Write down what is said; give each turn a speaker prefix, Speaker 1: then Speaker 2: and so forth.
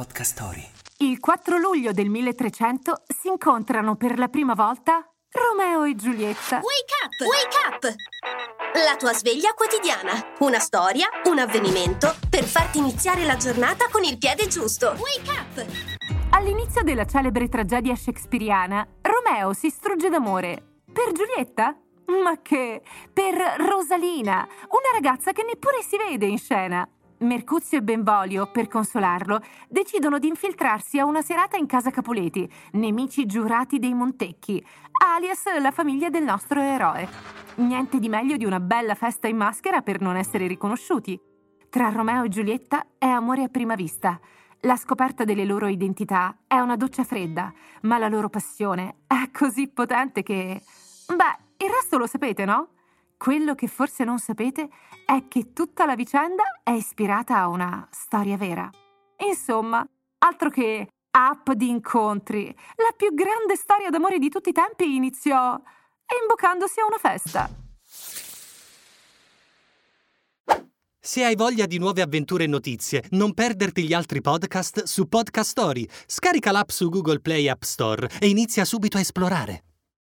Speaker 1: Podcast Story.
Speaker 2: Il 4 luglio del 1300 si incontrano per la prima volta Romeo e Giulietta.
Speaker 3: Wake up! Wake up! La tua sveglia quotidiana. Una storia, un avvenimento per farti iniziare la giornata con il piede giusto. Wake up!
Speaker 2: All'inizio della celebre tragedia shakespeariana, Romeo si strugge d'amore. Per Giulietta? Ma che? Per Rosalina, una ragazza che neppure si vede in scena. Mercuzio e Benvolio, per consolarlo, decidono di infiltrarsi a una serata in casa Capuleti, nemici giurati dei Montecchi, alias la famiglia del nostro eroe. Niente di meglio di una bella festa in maschera per non essere riconosciuti. Tra Romeo e Giulietta è amore a prima vista. La scoperta delle loro identità è una doccia fredda, ma la loro passione è così potente che... Beh, il resto lo sapete, no? Quello che forse non sapete è che tutta la vicenda è ispirata a una storia vera. Insomma, altro che app di incontri. La più grande storia d'amore di tutti i tempi iniziò imboccandosi a una festa.
Speaker 4: Se hai voglia di nuove avventure e notizie, non perderti gli altri podcast su Podcast Story. Scarica l'app su Google Play App Store e inizia subito a esplorare.